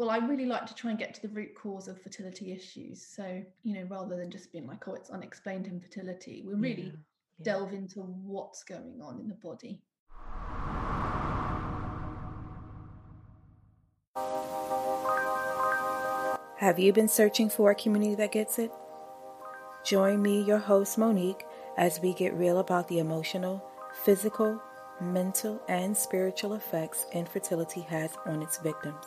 well, I really like to try and get to the root cause of fertility issues. So, you know, rather than just being like, oh, it's unexplained infertility, we really yeah, yeah. delve into what's going on in the body. Have you been searching for a community that gets it? Join me, your host, Monique, as we get real about the emotional, physical, mental, and spiritual effects infertility has on its victims.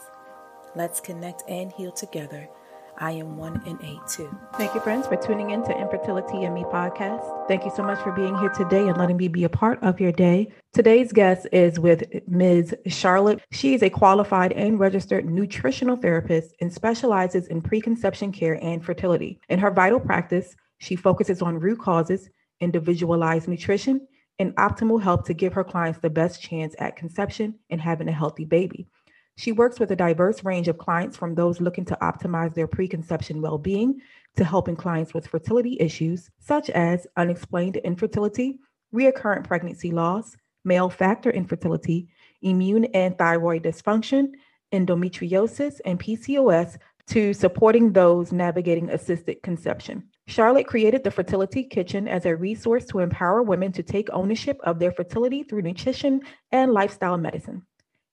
Let's connect and heal together. I am one in eight too. Thank you, friends, for tuning in to Infertility and Me podcast. Thank you so much for being here today and letting me be a part of your day. Today's guest is with Ms. Charlotte. She is a qualified and registered nutritional therapist and specializes in preconception care and fertility. In her vital practice, she focuses on root causes, individualized nutrition, and optimal health to give her clients the best chance at conception and having a healthy baby. She works with a diverse range of clients from those looking to optimize their preconception well being to helping clients with fertility issues such as unexplained infertility, recurrent pregnancy loss, male factor infertility, immune and thyroid dysfunction, endometriosis, and PCOS to supporting those navigating assisted conception. Charlotte created the Fertility Kitchen as a resource to empower women to take ownership of their fertility through nutrition and lifestyle medicine.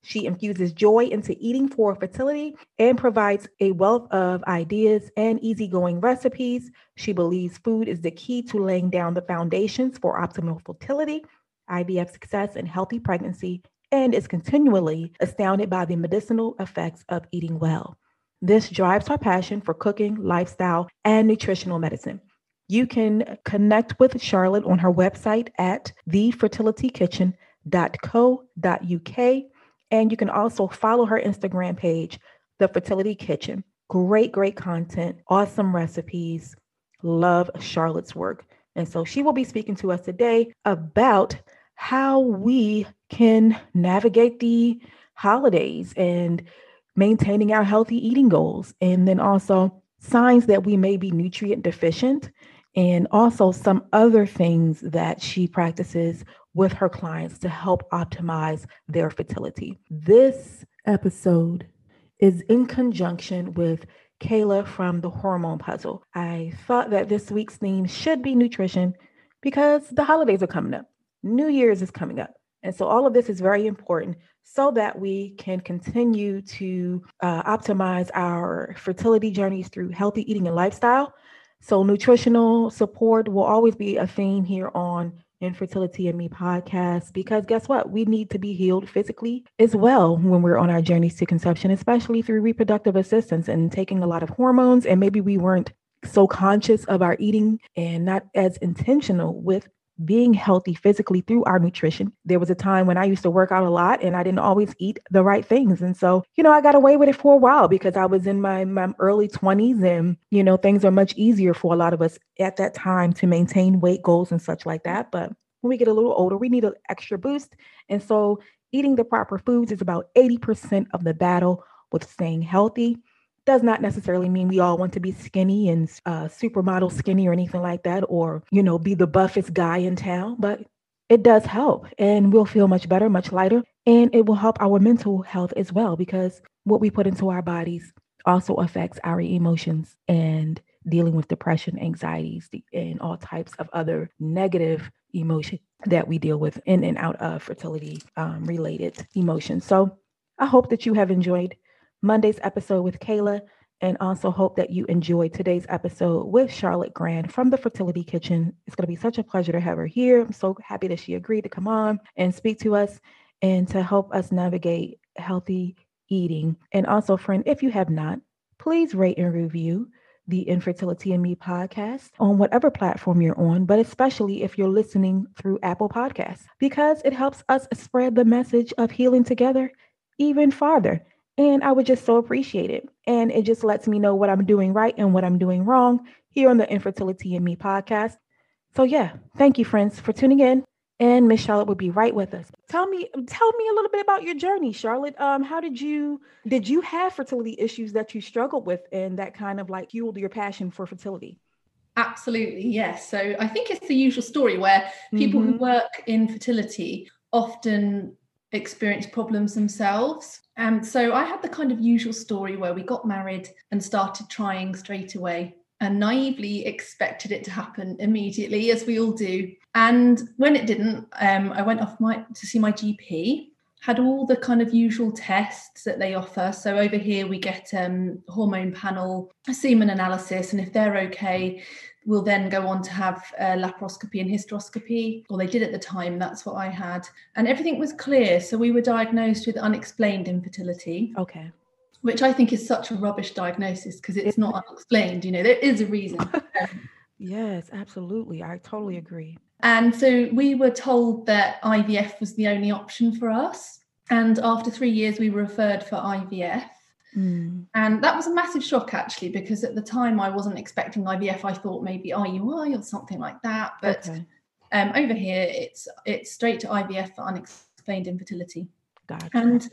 She infuses joy into eating for fertility and provides a wealth of ideas and easygoing recipes. She believes food is the key to laying down the foundations for optimal fertility, IVF success, and healthy pregnancy, and is continually astounded by the medicinal effects of eating well. This drives her passion for cooking, lifestyle, and nutritional medicine. You can connect with Charlotte on her website at thefertilitykitchen.co.uk and you can also follow her Instagram page, The Fertility Kitchen. Great, great content, awesome recipes. Love Charlotte's work. And so she will be speaking to us today about how we can navigate the holidays and maintaining our healthy eating goals. And then also signs that we may be nutrient deficient and also some other things that she practices with her clients to help optimize their fertility. This episode is in conjunction with Kayla from the Hormone Puzzle. I thought that this week's theme should be nutrition because the holidays are coming up. New Year's is coming up. And so all of this is very important so that we can continue to uh, optimize our fertility journeys through healthy eating and lifestyle. So nutritional support will always be a theme here on Infertility and Me podcast because guess what? We need to be healed physically as well when we're on our journeys to conception, especially through reproductive assistance and taking a lot of hormones. And maybe we weren't so conscious of our eating and not as intentional with being healthy physically through our nutrition. There was a time when I used to work out a lot and I didn't always eat the right things. And so, you know, I got away with it for a while because I was in my, my early 20s and, you know, things are much easier for a lot of us at that time to maintain weight goals and such like that. But when we get a little older, we need an extra boost. And so, eating the proper foods is about 80% of the battle with staying healthy does not necessarily mean we all want to be skinny and uh, supermodel skinny or anything like that, or, you know, be the buffest guy in town, but it does help and we'll feel much better, much lighter. And it will help our mental health as well because what we put into our bodies also affects our emotions and dealing with depression, anxieties, and all types of other negative emotion that we deal with in and out of fertility um, related emotions. So I hope that you have enjoyed Monday's episode with Kayla, and also hope that you enjoyed today's episode with Charlotte Grand from the Fertility Kitchen. It's going to be such a pleasure to have her here. I'm so happy that she agreed to come on and speak to us and to help us navigate healthy eating. And also, friend, if you have not, please rate and review the Infertility and Me podcast on whatever platform you're on, but especially if you're listening through Apple Podcasts, because it helps us spread the message of healing together even farther. And I would just so appreciate it. And it just lets me know what I'm doing right and what I'm doing wrong here on the Infertility and Me podcast. So yeah, thank you, friends, for tuning in. And Miss Charlotte will be right with us. Tell me, tell me a little bit about your journey, Charlotte. Um, how did you did you have fertility issues that you struggled with and that kind of like fueled your passion for fertility? Absolutely, yes. So I think it's the usual story where people mm-hmm. who work in fertility often experience problems themselves Um, so I had the kind of usual story where we got married and started trying straight away and naively expected it to happen immediately, as we all do. And when it didn't, um, I went off my to see my GP. Had all the kind of usual tests that they offer. So over here we get um, hormone panel, semen analysis, and if they're okay, we'll then go on to have laparoscopy and hysteroscopy, or they did at the time. That's what I had, and everything was clear. So we were diagnosed with unexplained infertility. Okay which I think is such a rubbish diagnosis because it's not unexplained. You know, there is a reason. yes, absolutely. I totally agree. And so we were told that IVF was the only option for us. And after three years, we were referred for IVF. Mm. And that was a massive shock actually, because at the time I wasn't expecting IVF. I thought maybe IUI or something like that. But okay. um, over here, it's it's straight to IVF for unexplained infertility. Gotcha. And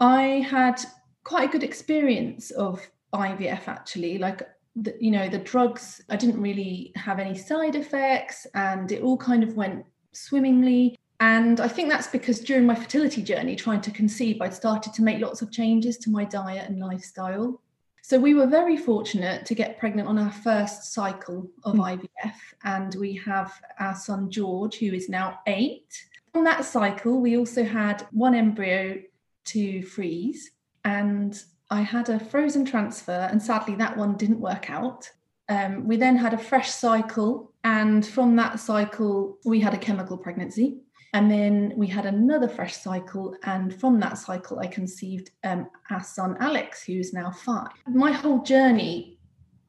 I had quite a good experience of IVF actually. Like the, you know the drugs, I didn't really have any side effects, and it all kind of went swimmingly. And I think that's because during my fertility journey, trying to conceive, I'd started to make lots of changes to my diet and lifestyle. So we were very fortunate to get pregnant on our first cycle of mm. IVF, and we have our son George, who is now eight. On that cycle, we also had one embryo to freeze, and I had a frozen transfer, and sadly, that one didn't work out. Um, we then had a fresh cycle, and from that cycle, we had a chemical pregnancy. And then we had another fresh cycle, and from that cycle, I conceived um, our son Alex, who's now five. My whole journey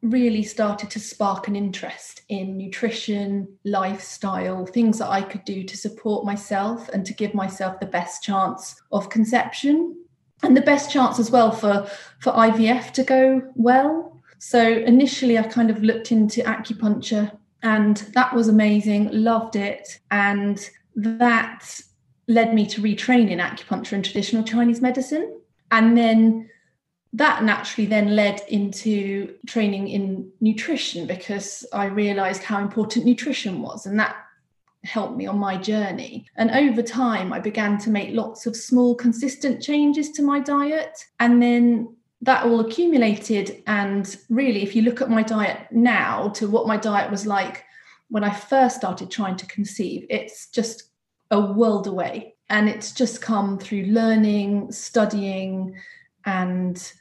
really started to spark an interest in nutrition, lifestyle, things that I could do to support myself and to give myself the best chance of conception and the best chance as well for for IVF to go well. So initially, I kind of looked into acupuncture, and that was amazing. Loved it, and that led me to retrain in acupuncture and traditional Chinese medicine, and then that naturally then led into training in nutrition because I realized how important nutrition was, and that helped me on my journey. And over time, I began to make lots of small, consistent changes to my diet. And then that all accumulated. And really, if you look at my diet now to what my diet was like when I first started trying to conceive, it's just a world away. And it's just come through learning, studying, and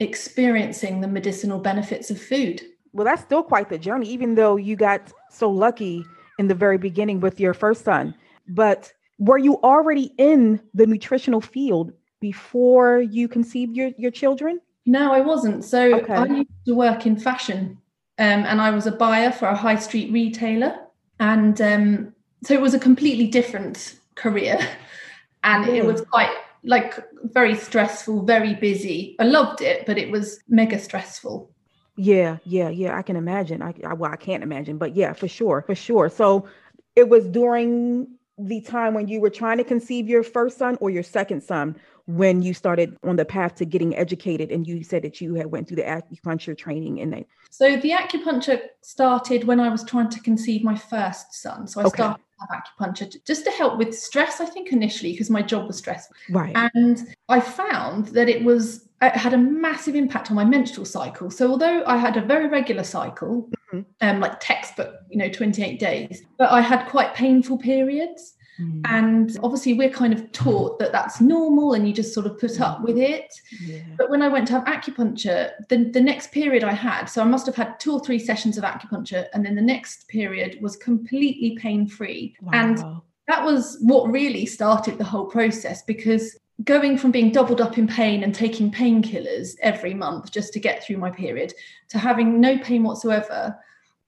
experiencing the medicinal benefits of food. Well, that's still quite the journey, even though you got so lucky in the very beginning with your first son, but were you already in the nutritional field before you conceived your, your children? No, I wasn't. So okay. I used to work in fashion um, and I was a buyer for a high street retailer. And um, so it was a completely different career. And it hmm. was quite like very stressful, very busy. I loved it, but it was mega stressful. Yeah, yeah, yeah. I can imagine. I, I well, I can't imagine, but yeah, for sure, for sure. So it was during the time when you were trying to conceive your first son or your second son when you started on the path to getting educated and you said that you had went through the acupuncture training and then so the acupuncture started when i was trying to conceive my first son so i okay. started acupuncture just to help with stress i think initially because my job was stressful right and i found that it was it had a massive impact on my menstrual cycle. So although I had a very regular cycle, mm-hmm. um, like textbook, you know, 28 days, but I had quite painful periods. Mm. And obviously, we're kind of taught that that's normal and you just sort of put up with it. Yeah. But when I went to have acupuncture, the, the next period I had, so I must have had two or three sessions of acupuncture, and then the next period was completely pain free. Wow. And that was what really started the whole process because going from being doubled up in pain and taking painkillers every month just to get through my period to having no pain whatsoever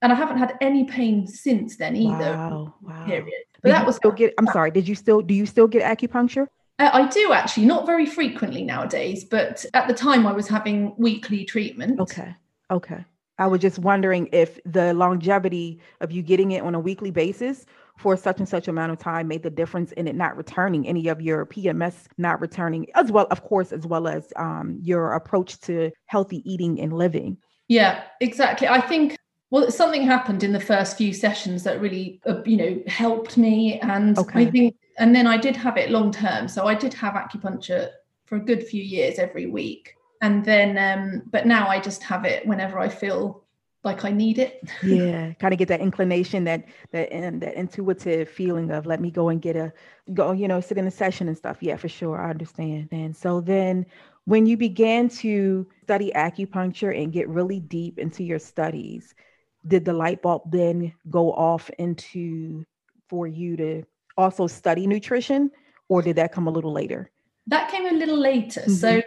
and i haven't had any pain since then either wow, wow. period but did that was still get i'm sorry did you still do you still get acupuncture uh, I do actually, not very frequently nowadays, but at the time I was having weekly treatment. Okay. Okay. I was just wondering if the longevity of you getting it on a weekly basis for such and such amount of time made the difference in it not returning any of your PMS not returning as well of course as well as um, your approach to healthy eating and living yeah exactly I think well something happened in the first few sessions that really uh, you know helped me and okay. I think and then I did have it long term so I did have acupuncture for a good few years every week. And then, um, but now I just have it whenever I feel like I need it. yeah, kind of get that inclination, that that and that intuitive feeling of let me go and get a go, you know, sit in a session and stuff. Yeah, for sure, I understand. And so then, when you began to study acupuncture and get really deep into your studies, did the light bulb then go off into for you to also study nutrition, or did that come a little later? That came a little later. Mm-hmm. So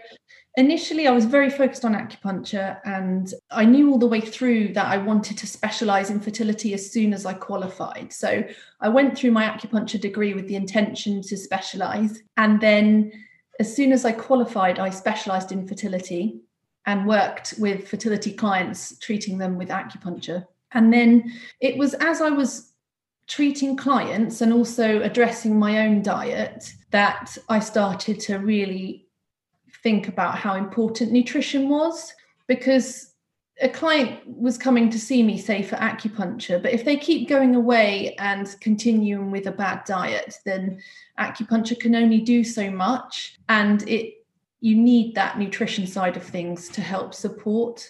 initially I was very focused on acupuncture and I knew all the way through that I wanted to specialize in fertility as soon as I qualified. So I went through my acupuncture degree with the intention to specialize and then as soon as I qualified I specialized in fertility and worked with fertility clients treating them with acupuncture. And then it was as I was treating clients and also addressing my own diet that I started to really think about how important nutrition was because a client was coming to see me say for acupuncture but if they keep going away and continuing with a bad diet then acupuncture can only do so much and it you need that nutrition side of things to help support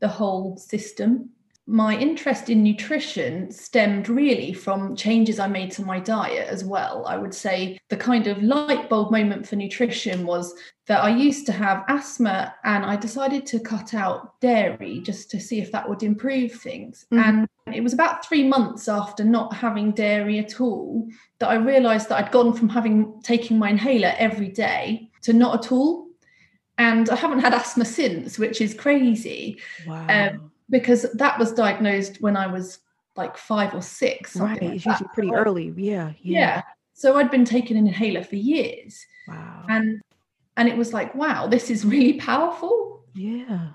the whole system my interest in nutrition stemmed really from changes I made to my diet as well. I would say the kind of light bulb moment for nutrition was that I used to have asthma and I decided to cut out dairy just to see if that would improve things. Mm-hmm. And it was about three months after not having dairy at all that I realized that I'd gone from having taking my inhaler every day to not at all. And I haven't had asthma since, which is crazy. Wow. Um, because that was diagnosed when I was like five or six. Right, like it's usually pretty early. Yeah, yeah, yeah. So I'd been taking an inhaler for years. Wow. And and it was like, wow, this is really powerful. Yeah.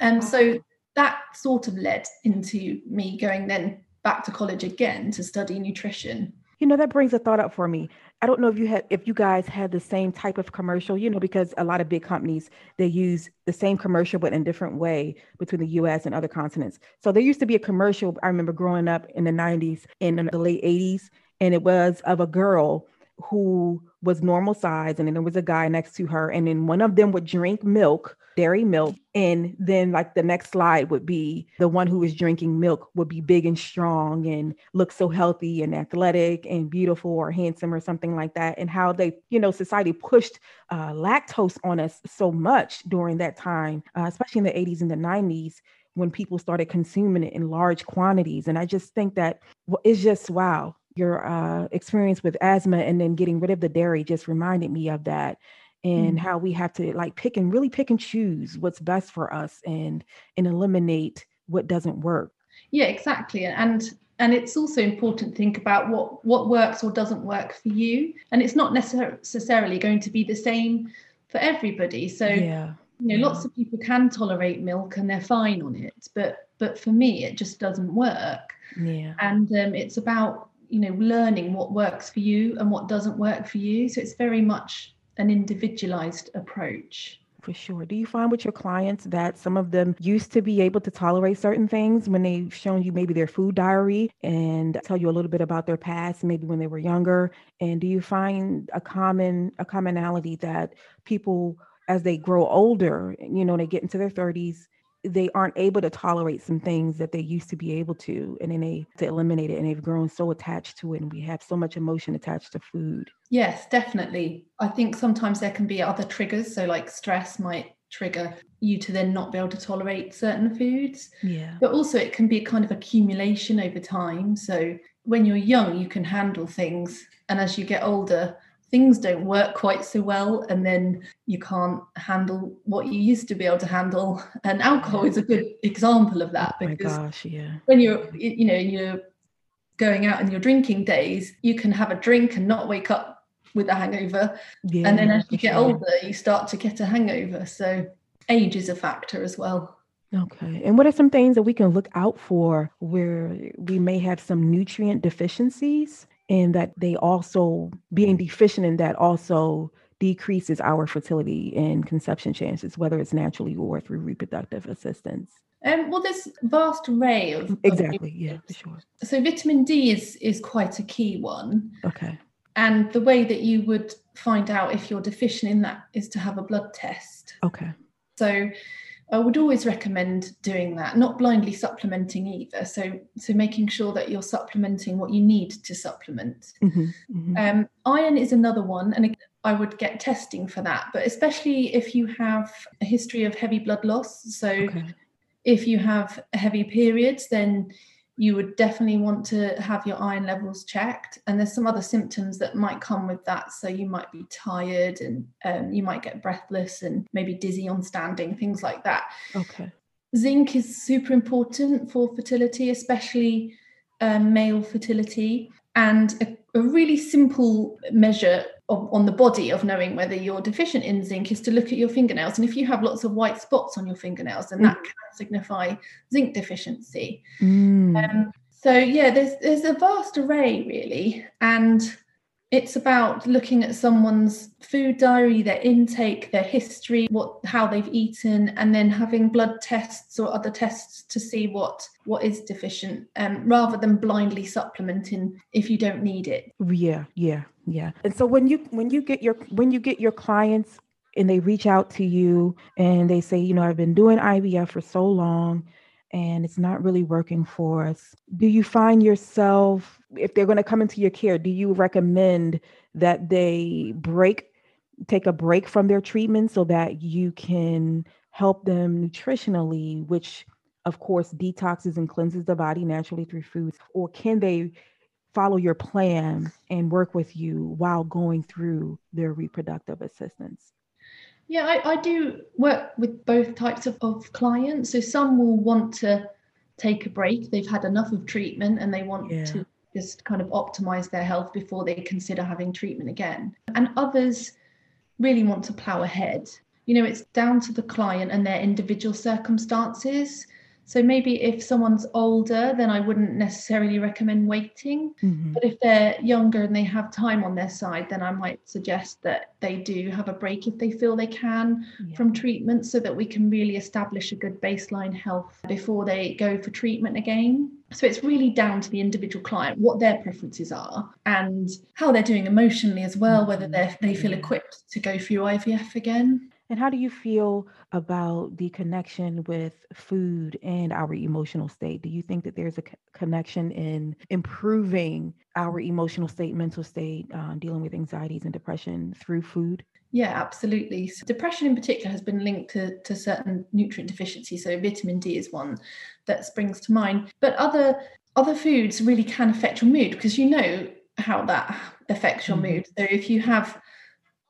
And wow. so that sort of led into me going then back to college again to study nutrition. You know, that brings a thought up for me. I don't know if you had if you guys had the same type of commercial, you know, because a lot of big companies they use the same commercial but in different way between the US and other continents. So there used to be a commercial I remember growing up in the 90s and the late 80s and it was of a girl who was normal size and then there was a guy next to her and then one of them would drink milk dairy milk and then like the next slide would be the one who was drinking milk would be big and strong and look so healthy and athletic and beautiful or handsome or something like that and how they you know society pushed uh, lactose on us so much during that time uh, especially in the 80s and the 90s when people started consuming it in large quantities and i just think that well, it's just wow your uh, experience with asthma and then getting rid of the dairy just reminded me of that and mm. how we have to like pick and really pick and choose what's best for us and and eliminate what doesn't work. Yeah exactly and and it's also important to think about what what works or doesn't work for you and it's not necessarily going to be the same for everybody so yeah you know lots of people can tolerate milk and they're fine on it but but for me it just doesn't work. Yeah. And um, it's about you know learning what works for you and what doesn't work for you so it's very much an individualized approach for sure. Do you find with your clients that some of them used to be able to tolerate certain things when they've shown you maybe their food diary and tell you a little bit about their past, maybe when they were younger? And do you find a common a commonality that people as they grow older, you know, they get into their 30s, they aren't able to tolerate some things that they used to be able to and then they to eliminate it and they've grown so attached to it and we have so much emotion attached to food. Yes definitely. I think sometimes there can be other triggers so like stress might trigger you to then not be able to tolerate certain foods. Yeah. But also it can be a kind of accumulation over time so when you're young you can handle things and as you get older things don't work quite so well and then you can't handle what you used to be able to handle and alcohol is a good example of that oh because gosh, yeah. when you're you know you're going out in your drinking days you can have a drink and not wake up with a hangover yeah, and then as you get sure. older you start to get a hangover so age is a factor as well Okay. And what are some things that we can look out for where we may have some nutrient deficiencies and that they also being deficient in that also decreases our fertility and conception chances, whether it's naturally or through reproductive assistance. Um, well, there's vast array of exactly, of yeah, for sure. So vitamin D is is quite a key one. Okay. And the way that you would find out if you're deficient in that is to have a blood test. Okay. So I would always recommend doing that, not blindly supplementing either. So, so making sure that you're supplementing what you need to supplement. Mm-hmm, mm-hmm. Um, iron is another one, and I would get testing for that. But especially if you have a history of heavy blood loss, so okay. if you have heavy periods, then you would definitely want to have your iron levels checked. And there's some other symptoms that might come with that. So you might be tired and um, you might get breathless and maybe dizzy on standing, things like that. Okay. Zinc is super important for fertility, especially um, male fertility. And a, a really simple measure of, on the body of knowing whether you're deficient in zinc is to look at your fingernails. And if you have lots of white spots on your fingernails, then mm. that can signify zinc deficiency. Mm. Um, so yeah, there's there's a vast array really, and it's about looking at someone's food diary, their intake, their history, what how they've eaten, and then having blood tests or other tests to see what what is deficient, um, rather than blindly supplementing if you don't need it. Yeah, yeah, yeah. And so when you when you get your when you get your clients and they reach out to you and they say, you know, I've been doing IVF for so long and it's not really working for us. Do you find yourself, if they're going to come into your care, do you recommend that they break, take a break from their treatment so that you can help them nutritionally, which of course detoxes and cleanses the body naturally through foods? Or can they follow your plan and work with you while going through their reproductive assistance? Yeah, I, I do work with both types of, of clients. So some will want to take a break. They've had enough of treatment and they want yeah. to just kind of optimize their health before they consider having treatment again. And others really want to plow ahead. You know, it's down to the client and their individual circumstances. So maybe if someone's older, then I wouldn't necessarily recommend waiting. Mm-hmm. But if they're younger and they have time on their side, then I might suggest that they do have a break if they feel they can yeah. from treatment so that we can really establish a good baseline health before they go for treatment again. So it's really down to the individual client, what their preferences are and how they're doing emotionally as well, whether mm-hmm. they they feel equipped to go through IVF again. And how do you feel about the connection with food and our emotional state? Do you think that there's a connection in improving our emotional state, mental state, uh, dealing with anxieties and depression through food? Yeah, absolutely. So depression in particular has been linked to, to certain nutrient deficiencies. So vitamin D is one that springs to mind. But other other foods really can affect your mood because you know how that affects your mm-hmm. mood. So if you have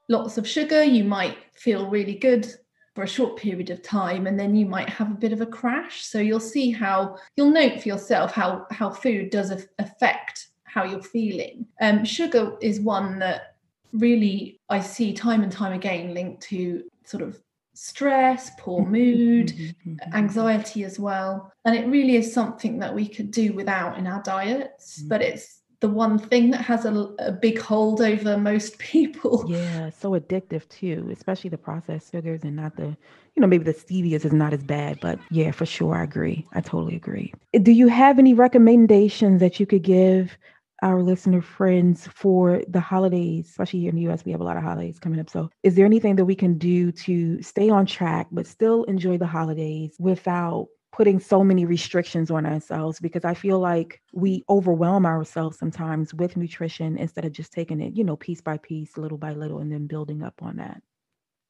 lots of sugar, you might feel really good for a short period of time and then you might have a bit of a crash so you'll see how you'll note for yourself how how food does affect how you're feeling um, sugar is one that really i see time and time again linked to sort of stress poor mood mm-hmm, mm-hmm. anxiety as well and it really is something that we could do without in our diets mm-hmm. but it's the one thing that has a, a, big hold over most people. Yeah, so addictive too, especially the processed sugars and not the, you know, maybe the stevias is not as bad, but yeah, for sure, I agree. I totally agree. Do you have any recommendations that you could give our listener friends for the holidays, especially here in the US, we have a lot of holidays coming up. So, is there anything that we can do to stay on track but still enjoy the holidays without putting so many restrictions on ourselves because I feel like we overwhelm ourselves sometimes with nutrition instead of just taking it, you know, piece by piece, little by little, and then building up on that.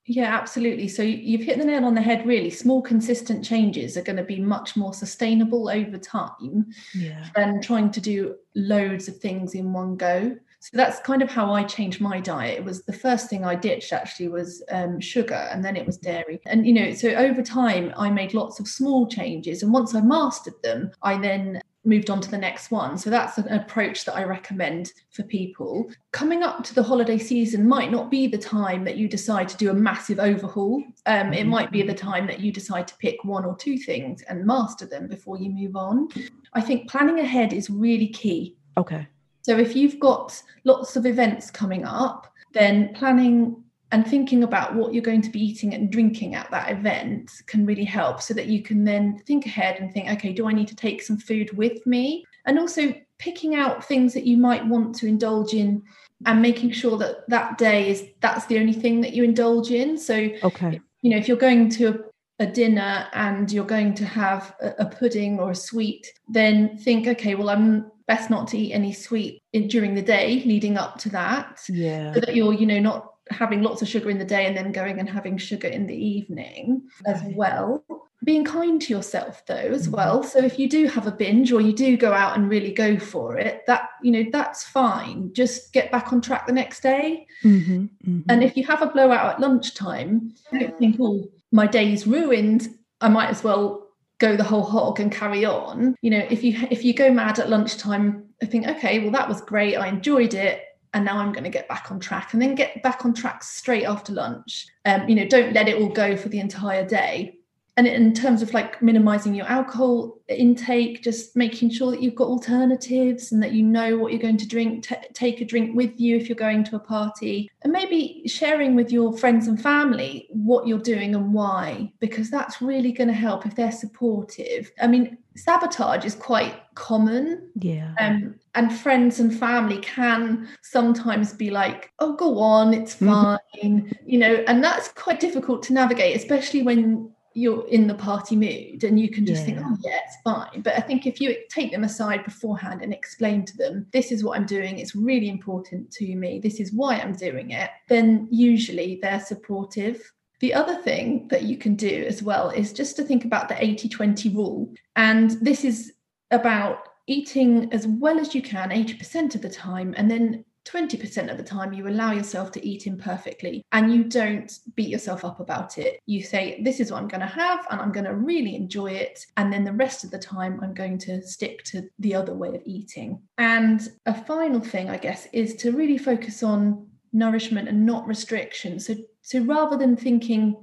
Yeah, absolutely. So you've hit the nail on the head, really. Small, consistent changes are going to be much more sustainable over time yeah. than trying to do loads of things in one go. So that's kind of how I changed my diet. It was the first thing I ditched actually was um, sugar, and then it was dairy. And you know, so over time, I made lots of small changes, and once I mastered them, I then moved on to the next one. So that's an approach that I recommend for people. Coming up to the holiday season might not be the time that you decide to do a massive overhaul. Um, it mm-hmm. might be the time that you decide to pick one or two things and master them before you move on. I think planning ahead is really key. Okay. So if you've got lots of events coming up, then planning and thinking about what you're going to be eating and drinking at that event can really help so that you can then think ahead and think, okay, do I need to take some food with me? And also picking out things that you might want to indulge in and making sure that that day is that's the only thing that you indulge in so okay you know if you're going to a, a dinner and you're going to have a, a, pudding or a sweet then think okay well i'm best not to eat any sweet in, during the day leading up to that yeah so that you're you know not having lots of sugar in the day and then going and having sugar in the evening right. as well being kind to yourself though as mm-hmm. well so if you do have a binge or you do go out and really go for it that you know that's fine just get back on track the next day mm-hmm. Mm-hmm. and if you have a blowout at lunchtime don't think oh my day's ruined i might as well go the whole hog and carry on you know if you if you go mad at lunchtime i think okay well that was great i enjoyed it and now I'm going to get back on track and then get back on track straight after lunch. Um, you know, don't let it all go for the entire day and in terms of like minimizing your alcohol intake just making sure that you've got alternatives and that you know what you're going to drink t- take a drink with you if you're going to a party. And maybe sharing with your friends and family what you're doing and why because that's really going to help if they're supportive. I mean sabotage is quite common. Yeah. Um, and friends and family can sometimes be like oh go on it's fine mm-hmm. you know and that's quite difficult to navigate especially when you're in the party mood and you can just yeah. think, oh, yeah, it's fine. But I think if you take them aside beforehand and explain to them, this is what I'm doing, it's really important to me, this is why I'm doing it, then usually they're supportive. The other thing that you can do as well is just to think about the 80 20 rule. And this is about eating as well as you can 80% of the time and then 20% of the time you allow yourself to eat imperfectly and you don't beat yourself up about it. You say, This is what I'm going to have, and I'm going to really enjoy it. And then the rest of the time, I'm going to stick to the other way of eating. And a final thing, I guess, is to really focus on nourishment and not restriction. So, so rather than thinking,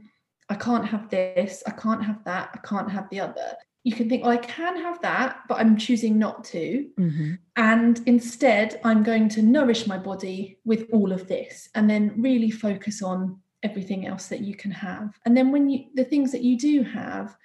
I can't have this, I can't have that, I can't have the other you can think, well, I can have that, but I'm choosing not to. Mm-hmm. And instead, I'm going to nourish my body with all of this and then really focus on everything else that you can have. And then when you, the things that you do have,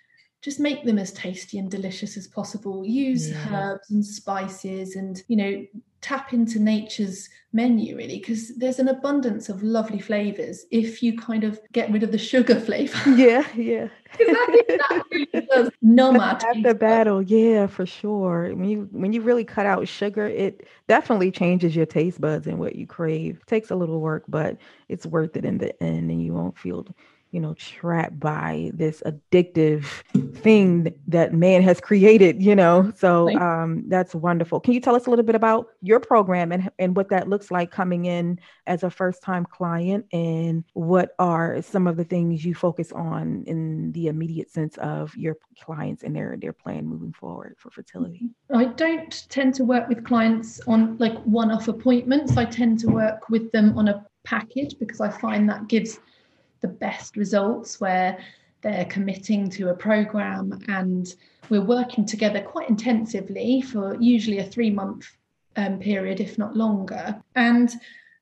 just make them as tasty and delicious as possible. Use yeah. herbs and spices and, you know, tap into nature's menu really because there's an abundance of lovely flavors if you kind of get rid of the sugar flavor. Yeah yeah. That really does numb the battle yeah for sure. When you when you really cut out sugar it definitely changes your taste buds and what you crave. It takes a little work but it's worth it in the end and you won't feel you know, trapped by this addictive thing that man has created, you know. So um, that's wonderful. Can you tell us a little bit about your program and, and what that looks like coming in as a first time client and what are some of the things you focus on in the immediate sense of your clients and their, their plan moving forward for fertility? I don't tend to work with clients on like one off appointments. I tend to work with them on a package because I find that gives the best results where they're committing to a program and we're working together quite intensively for usually a three month um, period, if not longer. And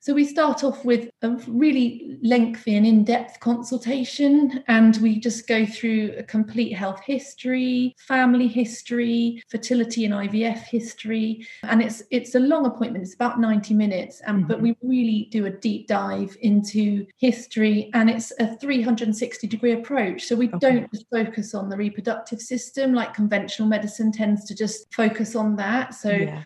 so we start off with a really lengthy and in-depth consultation and we just go through a complete health history, family history, fertility and IVF history. And it's it's a long appointment, it's about 90 minutes. And mm-hmm. but we really do a deep dive into history and it's a 360 degree approach. So we okay. don't just focus on the reproductive system like conventional medicine tends to just focus on that. So yeah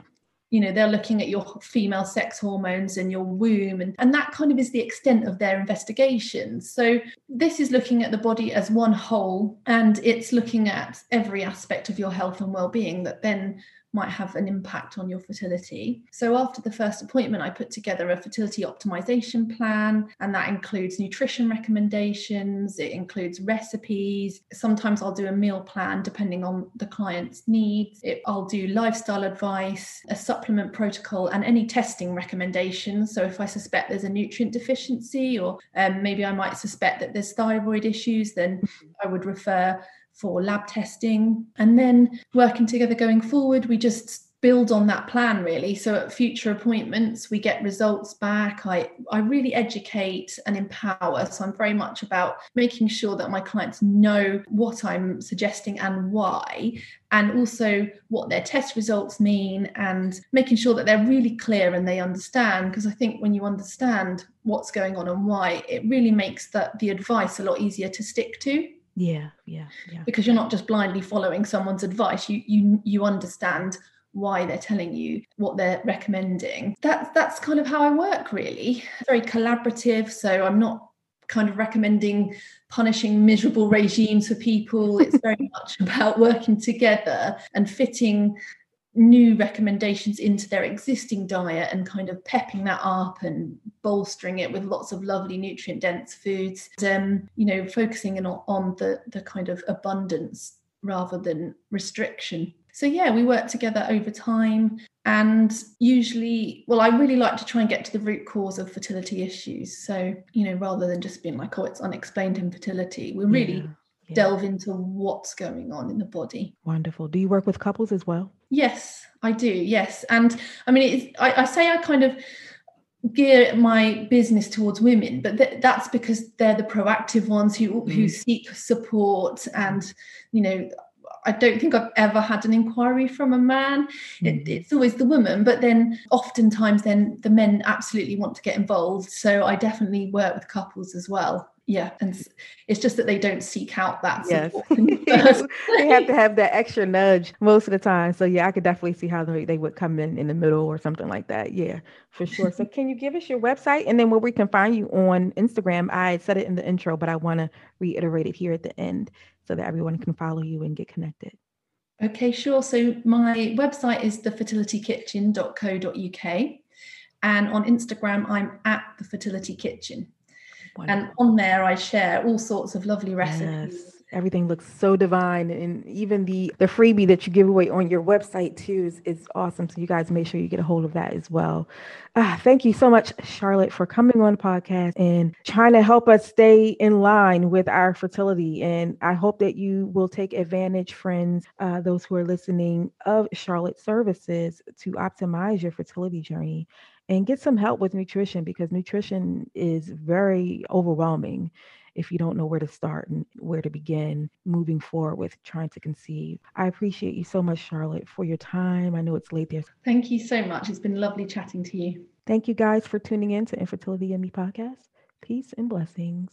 you know they're looking at your female sex hormones and your womb and, and that kind of is the extent of their investigations so this is looking at the body as one whole and it's looking at every aspect of your health and well-being that then might have an impact on your fertility. So, after the first appointment, I put together a fertility optimization plan, and that includes nutrition recommendations, it includes recipes. Sometimes I'll do a meal plan depending on the client's needs. It, I'll do lifestyle advice, a supplement protocol, and any testing recommendations. So, if I suspect there's a nutrient deficiency, or um, maybe I might suspect that there's thyroid issues, then I would refer for lab testing. And then working together going forward, we just build on that plan really. So at future appointments we get results back. I i really educate and empower. So i'm very much about making sure that my clients know what i'm suggesting and why and also what their test results mean and making sure that they're really clear and they understand. Because i think when you understand what's going on and why it really makes that the advice a lot easier to stick to yeah yeah yeah because you're not just blindly following someone's advice you you you understand why they're telling you what they're recommending. That's that's kind of how I work really. Very collaborative. So I'm not kind of recommending punishing miserable regimes for people. It's very much about working together and fitting new recommendations into their existing diet and kind of pepping that up and bolstering it with lots of lovely nutrient dense foods um, you know focusing on, on the the kind of abundance rather than restriction so, yeah, we work together over time. And usually, well, I really like to try and get to the root cause of fertility issues. So, you know, rather than just being like, oh, it's unexplained infertility, we really yeah, yeah. delve into what's going on in the body. Wonderful. Do you work with couples as well? Yes, I do. Yes. And I mean, I, I say I kind of gear my business towards women but th- that's because they're the proactive ones who mm. who seek support and you know I don't think I've ever had an inquiry from a man. Mm. It, it's always the woman, but then oftentimes then the men absolutely want to get involved. So I definitely work with couples as well. Yeah, and it's just that they don't seek out that yes. they have to have that extra nudge most of the time. So yeah, I could definitely see how they, they would come in in the middle or something like that. Yeah, for sure. so can you give us your website and then where we can find you on Instagram? I said it in the intro, but I want to reiterate it here at the end so that everyone can follow you and get connected? Okay, sure. So my website is thefertilitykitchen.co.uk. And on Instagram, I'm at the Fertility Kitchen. Wonderful. And on there, I share all sorts of lovely recipes. Yes everything looks so divine and even the the freebie that you give away on your website too is, is awesome so you guys make sure you get a hold of that as well ah, thank you so much charlotte for coming on the podcast and trying to help us stay in line with our fertility and i hope that you will take advantage friends uh, those who are listening of charlotte services to optimize your fertility journey and get some help with nutrition because nutrition is very overwhelming if you don't know where to start and where to begin moving forward with trying to conceive. I appreciate you so much, Charlotte, for your time. I know it's late there. Thank you so much. It's been lovely chatting to you. Thank you guys for tuning in to Infertility and Me Podcast. Peace and blessings.